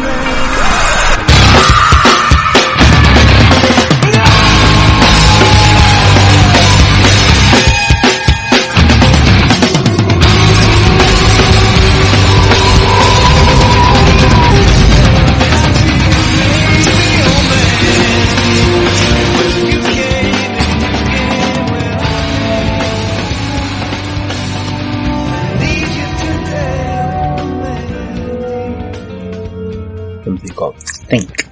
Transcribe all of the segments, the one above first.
moment. Called Think.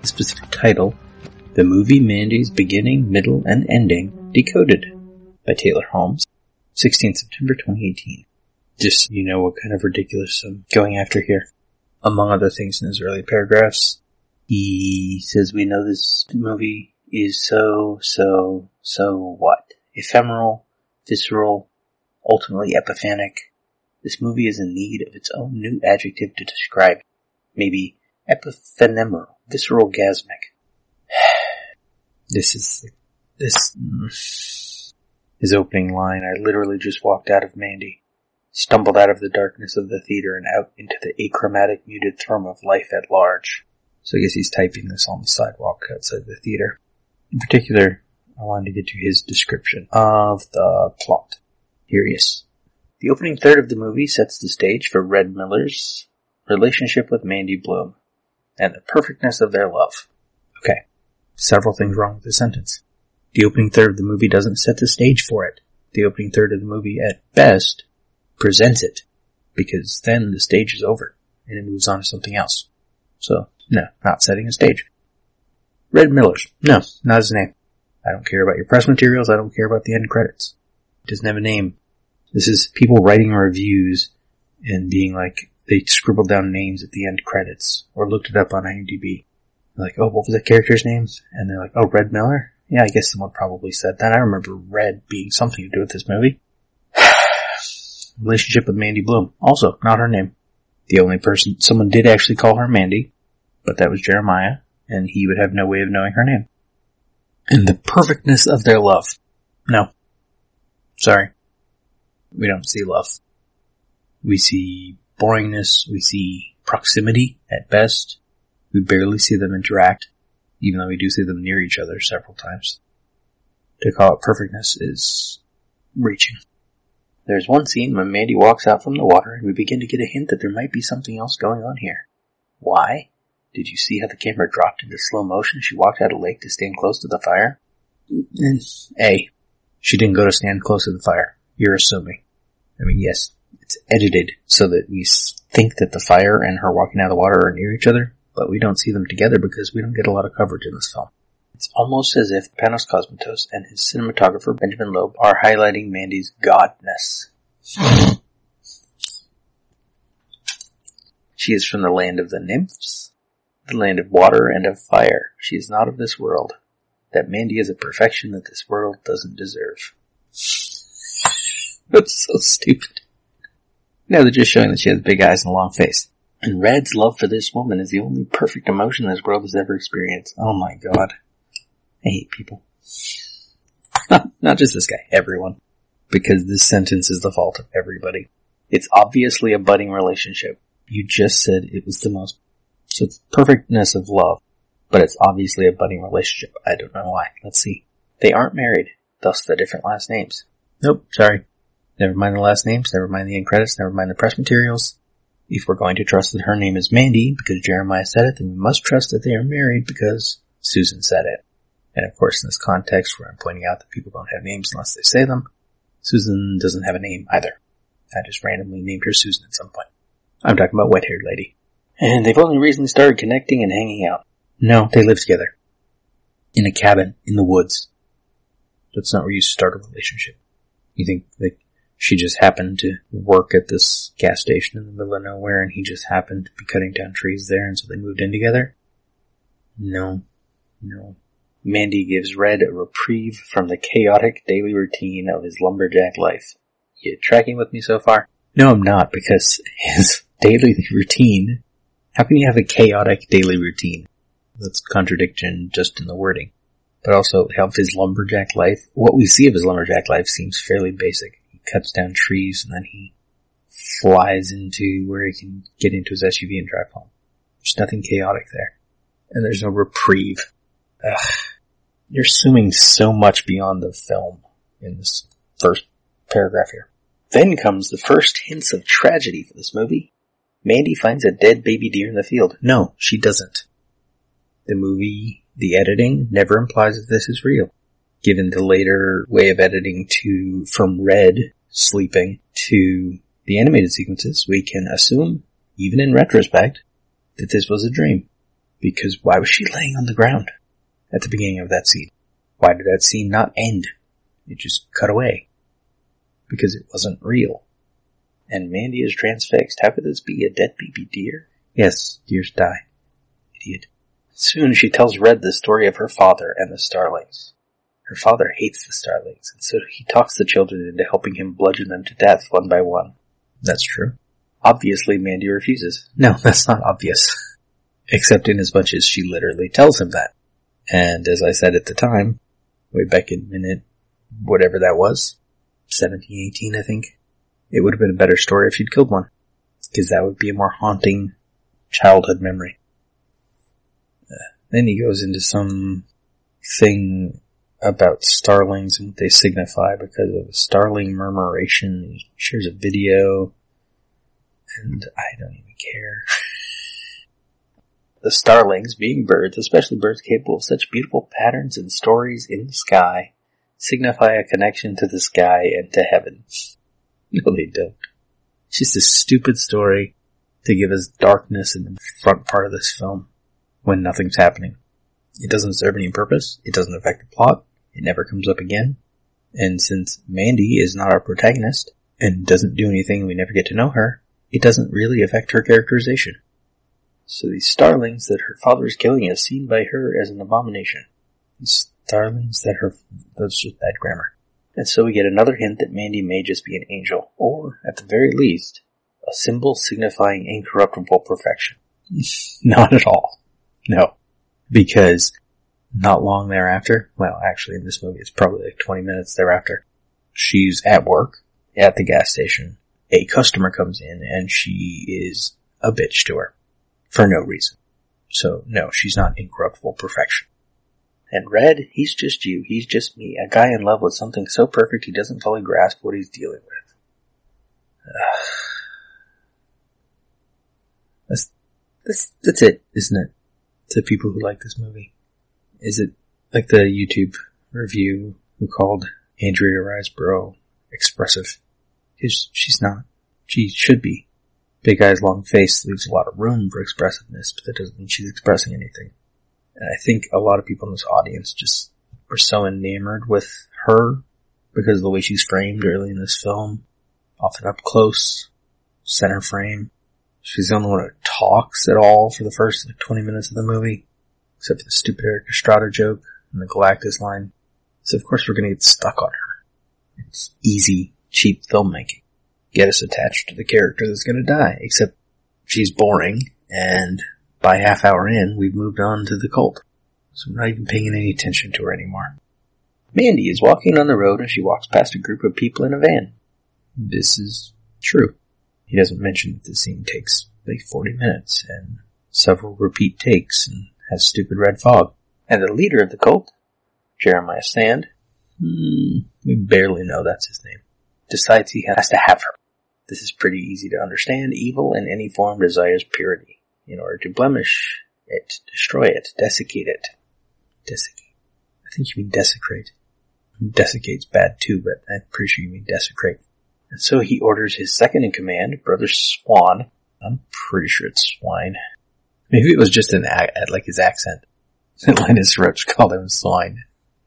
The specific title, The Movie Mandy's Beginning, Middle, and Ending Decoded by Taylor Holmes, 16 September 2018. Just you know what kind of ridiculous I'm going after here. Among other things in his early paragraphs, he says we know this movie is so, so, so what? Ephemeral, visceral, ultimately epiphanic. This movie is in need of its own new adjective to describe it. Maybe epiphenemeral, visceral gasmic. this is, this, mm, his opening line, I literally just walked out of Mandy, stumbled out of the darkness of the theater and out into the achromatic muted thrum of life at large. So I guess he's typing this on the sidewalk outside the theater. In particular, I wanted to get to his description of the plot. Here he is. The opening third of the movie sets the stage for Red Miller's relationship with Mandy Bloom and the perfectness of their love. Okay, several things wrong with this sentence. The opening third of the movie doesn't set the stage for it. The opening third of the movie, at best, presents it, because then the stage is over and it moves on to something else. So, no, not setting a stage. Red Miller's. No, not his name. I don't care about your press materials. I don't care about the end credits. It doesn't have a name. This is people writing reviews and being like, they scribbled down names at the end credits or looked it up on IMDb. Like, oh, what was that character's name? And they're like, oh, Red Miller? Yeah, I guess someone probably said that. I remember Red being something to do with this movie. Relationship with Mandy Bloom. Also, not her name. The only person, someone did actually call her Mandy, but that was Jeremiah, and he would have no way of knowing her name. And the perfectness of their love. No. Sorry. We don't see love. We see boringness, we see proximity at best. We barely see them interact, even though we do see them near each other several times. To call it perfectness is reaching. There's one scene when Mandy walks out from the water and we begin to get a hint that there might be something else going on here. Why? Did you see how the camera dropped into slow motion? As she walked out of the lake to stand close to the fire? A. She didn't go to stand close to the fire. You're assuming. I mean, yes, it's edited so that we think that the fire and her walking out of the water are near each other, but we don't see them together because we don't get a lot of coverage in this film. It's almost as if Panos Cosmatos and his cinematographer Benjamin Loeb are highlighting Mandy's godness. she is from the land of the nymphs, the land of water and of fire. She is not of this world. That Mandy is a perfection that this world doesn't deserve. That's so stupid. No, they're just showing that she has big eyes and a long face. And Red's love for this woman is the only perfect emotion this world has ever experienced. Oh my god. I hate people. Not just this guy, everyone. Because this sentence is the fault of everybody. It's obviously a budding relationship. You just said it was the most, so it's perfectness of love, but it's obviously a budding relationship. I don't know why. Let's see. They aren't married, thus the different last names. Nope, sorry. Never mind the last names, never mind the end credits, never mind the press materials. If we're going to trust that her name is Mandy because Jeremiah said it, then we must trust that they are married because Susan said it. And of course, in this context where I'm pointing out that people don't have names unless they say them, Susan doesn't have a name either. I just randomly named her Susan at some point. I'm talking about wet-haired lady. And they've only recently started connecting and hanging out. No, they live together. In a cabin, in the woods. That's not where you start a relationship. You think that she just happened to work at this gas station in the middle of nowhere and he just happened to be cutting down trees there and so they moved in together? No. No. Mandy gives Red a reprieve from the chaotic daily routine of his lumberjack life. You tracking with me so far? No, I'm not, because his daily routine, how can you have a chaotic daily routine? That's contradiction just in the wording. But also, of his lumberjack life, what we see of his lumberjack life seems fairly basic. Cuts down trees and then he flies into where he can get into his SUV and drive home. There's nothing chaotic there. And there's no reprieve. Ugh. You're assuming so much beyond the film in this first paragraph here. Then comes the first hints of tragedy for this movie. Mandy finds a dead baby deer in the field. No, she doesn't. The movie, the editing, never implies that this is real. Given the later way of editing to, from Red sleeping to the animated sequences, we can assume, even in retrospect, that this was a dream. Because why was she laying on the ground at the beginning of that scene? Why did that scene not end? It just cut away. Because it wasn't real. And Mandy is transfixed. How could this be? A dead baby deer? Yes, deers die. Idiot. Soon she tells Red the story of her father and the starlings. Her father hates the starlings, and so he talks the children into helping him bludgeon them to death one by one. That's true. Obviously, Mandy refuses. No, that's not obvious. Except in as much as she literally tells him that. And as I said at the time, way back in minute, whatever that was, 1718 I think, it would have been a better story if she'd killed one. Because that would be a more haunting childhood memory. Uh, then he goes into some thing about starlings and what they signify because of starling murmuration. He shares a video, and I don't even care. the starlings, being birds, especially birds capable of such beautiful patterns and stories in the sky, signify a connection to the sky and to heaven. No, they don't. It's just a stupid story to give us darkness in the front part of this film when nothing's happening. It doesn't serve any purpose. It doesn't affect the plot. It never comes up again. And since Mandy is not our protagonist and doesn't do anything we never get to know her, it doesn't really affect her characterization. So these starlings that her father is killing is seen by her as an abomination. These starlings that her, that's just bad grammar. And so we get another hint that Mandy may just be an angel, or, at the very least, a symbol signifying incorruptible perfection. Not at all. No. Because not long thereafter, well, actually in this movie it's probably like 20 minutes thereafter, she's at work at the gas station. A customer comes in and she is a bitch to her for no reason. So no, she's not incorruptible perfection. And Red, he's just you. He's just me. A guy in love with something so perfect he doesn't fully grasp what he's dealing with. That's, that's, that's it, isn't it? To people who like this movie. Is it like the YouTube review who called Andrea Riseborough expressive? Because she's not. She should be. Big eyes, long face leaves a lot of room for expressiveness, but that doesn't mean she's expressing anything. And I think a lot of people in this audience just were so enamored with her because of the way she's framed early in this film. Often up close, center frame. She's the only one who talks at all for the first like 20 minutes of the movie, except for the stupid Erik Estrada joke and the Galactus line. So of course we're gonna get stuck on her. It's easy, cheap filmmaking. Get us attached to the character that's gonna die, except she's boring and by half hour in, we've moved on to the cult. So I'm not even paying any attention to her anymore. Mandy is walking on the road and she walks past a group of people in a van. This is true. He doesn't mention that the scene takes like 40 minutes and several repeat takes and has stupid red fog. And the leader of the cult, Jeremiah Sand, hmm, we barely know that's his name, decides he has to have her. This is pretty easy to understand. Evil in any form desires purity in order to blemish it, destroy it, desiccate it. Desiccate. I think you mean desecrate. Desiccate's bad too, but I'm pretty sure you mean desecrate. And so he orders his second in command, Brother Swan. I'm pretty sure it's Swine. Maybe it was just an like his accent. Linus Roach called him Swine.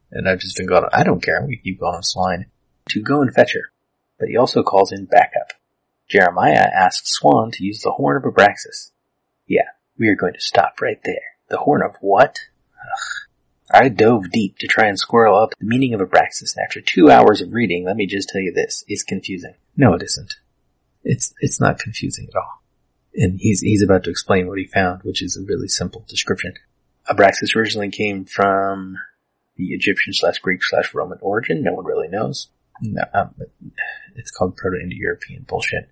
And I've just been going, I don't care, we keep calling him Swine. To go and fetch her. But he also calls in backup. Jeremiah asks Swan to use the horn of Abraxas. Yeah, we are going to stop right there. The horn of what? Ugh. I dove deep to try and squirrel up the meaning of Abraxas, and after two hours of reading, let me just tell you this, it's confusing. No, it isn't. It's, it's not confusing at all. And he's, he's about to explain what he found, which is a really simple description. Abraxas originally came from the Egyptian slash Greek slash Roman origin. No one really knows. No, um, it's called Proto-Indo-European bullshit.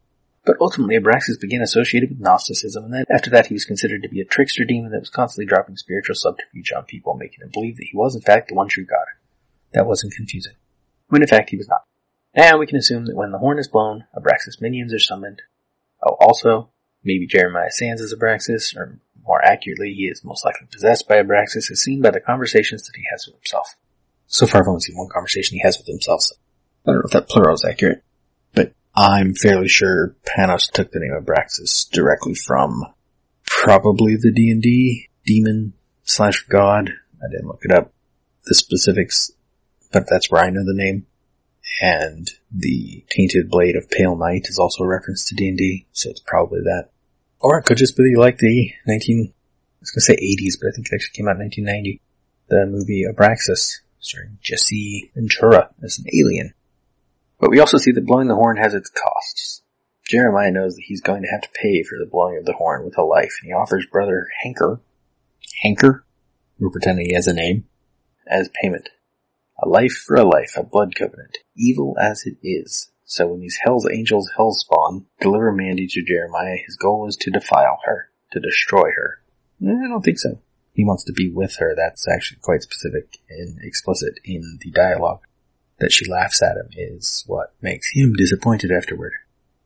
But ultimately, Abraxas began associated with Gnosticism, and then after that he was considered to be a trickster demon that was constantly dropping spiritual subterfuge on people, making them believe that he was in fact the one true God. That wasn't confusing. When in fact he was not. Now we can assume that when the horn is blown, Abraxas minions are summoned. Oh, also, maybe Jeremiah Sands is Abraxas, or more accurately, he is most likely possessed by Abraxas, as seen by the conversations that he has with himself. So far I've only seen one conversation he has with himself, so I don't know if that plural is accurate. I'm fairly sure Panos took the name Abraxas directly from probably the D&D demon slash god. I didn't look it up, the specifics, but that's where I know the name. And the Tainted Blade of Pale Night is also a reference to D&D, so it's probably that. Or it could just be like the 19, I was gonna say 80s, but I think it actually came out in 1990. The movie Abraxas, starring Jesse Ventura as an alien. But we also see that blowing the horn has its costs. Jeremiah knows that he's going to have to pay for the blowing of the horn with a life, and he offers brother Hanker, Hanker, we're pretending he has a name, as payment. A life for a life, a blood covenant, evil as it is. So when these Hell's Angels Hellspawn deliver Mandy to Jeremiah, his goal is to defile her, to destroy her. Eh, I don't think so. He wants to be with her. That's actually quite specific and explicit in the dialogue. That she laughs at him is what makes him disappointed afterward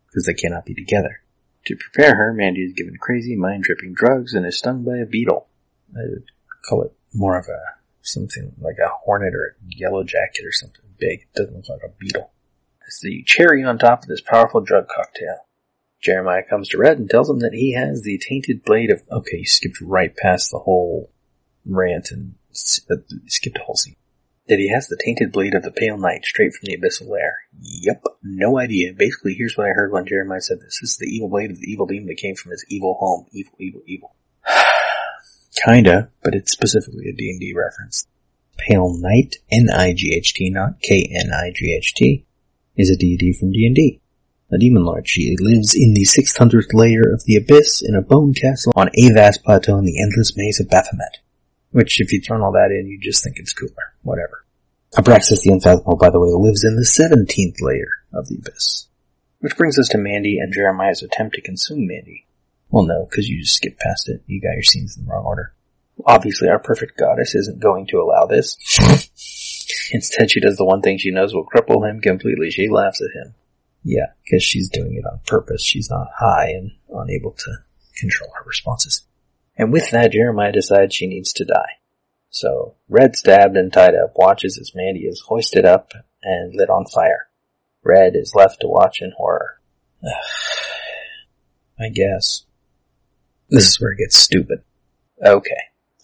because they cannot be together. To prepare her, Mandy is given crazy, mind-tripping drugs and is stung by a beetle. I would call it more of a something like a hornet or a yellow jacket or something big. It doesn't look like a beetle. It's the cherry on top of this powerful drug cocktail. Jeremiah comes to Red and tells him that he has the tainted blade of. Okay, you skipped right past the whole rant and uh, skipped a whole scene that he has the tainted blade of the pale night straight from the abyssal lair. Yep, no idea. Basically, here's what I heard when Jeremiah said this. This is the evil blade of the evil demon that came from his evil home. Evil, evil, evil. Kinda, but it's specifically a D&D reference. Pale Night, N-I-G-H-T, not K-N-I-G-H-T, is a deity from D&D. A demon lord, she lives in the 600th layer of the abyss in a bone castle on a vast plateau in the endless maze of Baphomet. Which, if you turn all that in, you just think it's cooler. Whatever. Abraxas the Unfathomable, by the way, lives in the 17th layer of the Abyss. Which brings us to Mandy and Jeremiah's attempt to consume Mandy. Well, no, because you just skipped past it. You got your scenes in the wrong order. Obviously, our perfect goddess isn't going to allow this. Instead, she does the one thing she knows will cripple him completely. She laughs at him. Yeah, because she's doing it on purpose. She's not high and unable to control her responses. And with that, Jeremiah decides she needs to die. So, Red stabbed and tied up watches as Mandy is hoisted up and lit on fire. Red is left to watch in horror. I guess. This is where it gets stupid. Okay.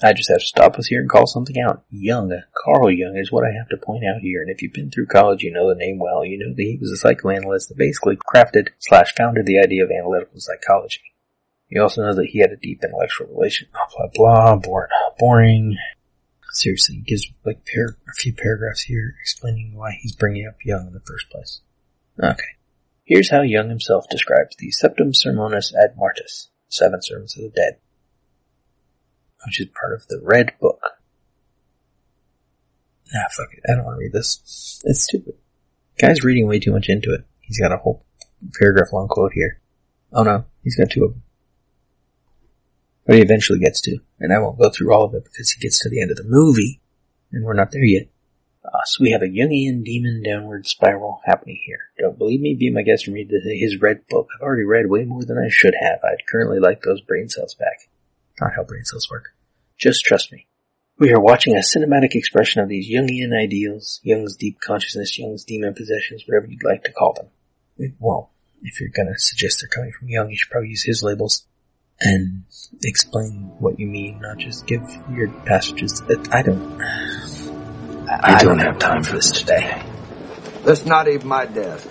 I just have to stop us here and call something out. Jung, Carl Jung is what I have to point out here, and if you've been through college, you know the name well. You know that he was a psychoanalyst that basically crafted slash founded the idea of analytical psychology. You also know that he had a deep intellectual relation. Blah blah blah. Boring. Seriously, he gives like par- a few paragraphs here explaining why he's bringing up Jung in the first place. Okay. Here's how Jung himself describes the Septem Sermones ad Martis, Seven Sermons of the Dead, which is part of the Red Book. Ah, fuck it. I don't want to read this. It's stupid. Guy's reading way too much into it. He's got a whole paragraph long quote here. Oh no, he's got two of them. But he eventually gets to, and I won't go through all of it because he gets to the end of the movie, and we're not there yet. Uh, so we have a Jungian demon downward spiral happening here. Don't believe me? Be my guest and read the, his red book. I've already read way more than I should have. I'd currently like those brain cells back. Not how brain cells work. Just trust me. We are watching a cinematic expression of these Jungian ideals, Jung's deep consciousness, Jung's demon possessions, whatever you'd like to call them. Well, if you're gonna suggest they're coming from Jung, you should probably use his labels and explain what you mean, not just give weird passages. I don't. I, I don't have time for this today. That's not even my desk.